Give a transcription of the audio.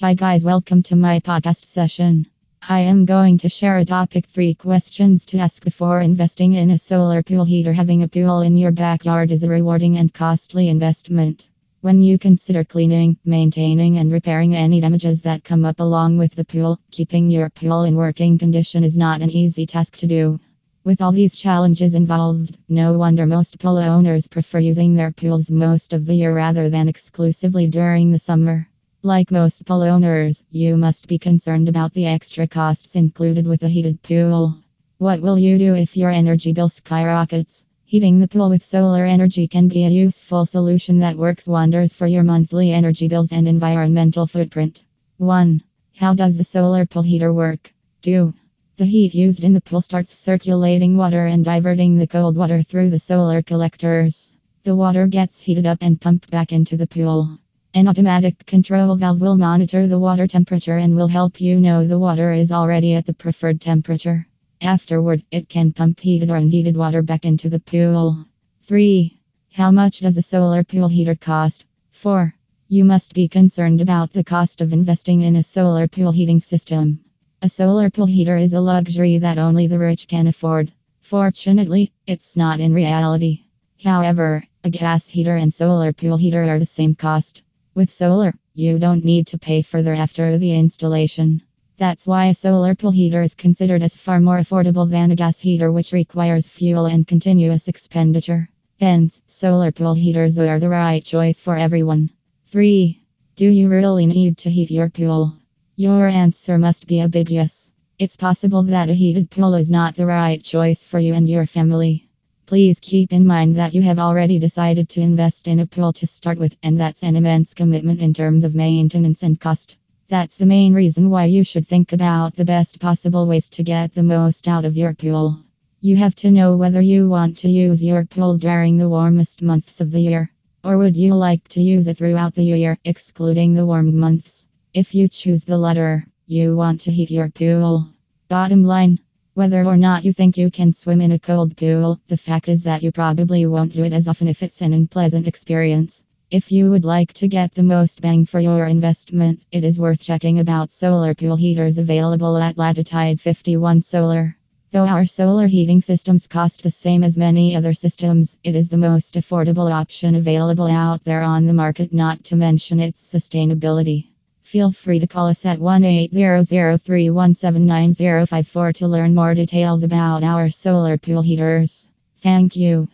Hi, guys, welcome to my podcast session. I am going to share a topic three questions to ask before investing in a solar pool heater. Having a pool in your backyard is a rewarding and costly investment. When you consider cleaning, maintaining, and repairing any damages that come up along with the pool, keeping your pool in working condition is not an easy task to do. With all these challenges involved, no wonder most pool owners prefer using their pools most of the year rather than exclusively during the summer. Like most pool owners, you must be concerned about the extra costs included with a heated pool. What will you do if your energy bill skyrockets? Heating the pool with solar energy can be a useful solution that works wonders for your monthly energy bills and environmental footprint. 1. How does the solar pool heater work? 2. The heat used in the pool starts circulating water and diverting the cold water through the solar collectors. The water gets heated up and pumped back into the pool. An automatic control valve will monitor the water temperature and will help you know the water is already at the preferred temperature. Afterward, it can pump heated or unheated water back into the pool. 3. How much does a solar pool heater cost? 4. You must be concerned about the cost of investing in a solar pool heating system. A solar pool heater is a luxury that only the rich can afford. Fortunately, it's not in reality. However, a gas heater and solar pool heater are the same cost. With solar, you don't need to pay further after the installation. That's why a solar pool heater is considered as far more affordable than a gas heater, which requires fuel and continuous expenditure. Hence, solar pool heaters are the right choice for everyone. 3. Do you really need to heat your pool? Your answer must be a big yes. It's possible that a heated pool is not the right choice for you and your family. Please keep in mind that you have already decided to invest in a pool to start with, and that's an immense commitment in terms of maintenance and cost. That's the main reason why you should think about the best possible ways to get the most out of your pool. You have to know whether you want to use your pool during the warmest months of the year, or would you like to use it throughout the year, excluding the warm months. If you choose the latter, you want to heat your pool. Bottom line whether or not you think you can swim in a cold pool, the fact is that you probably won't do it as often if it's an unpleasant experience. If you would like to get the most bang for your investment, it is worth checking about solar pool heaters available at Latitude 51 Solar. Though our solar heating systems cost the same as many other systems, it is the most affordable option available out there on the market, not to mention its sustainability. Feel free to call us at 1 800 317 to learn more details about our solar pool heaters. Thank you.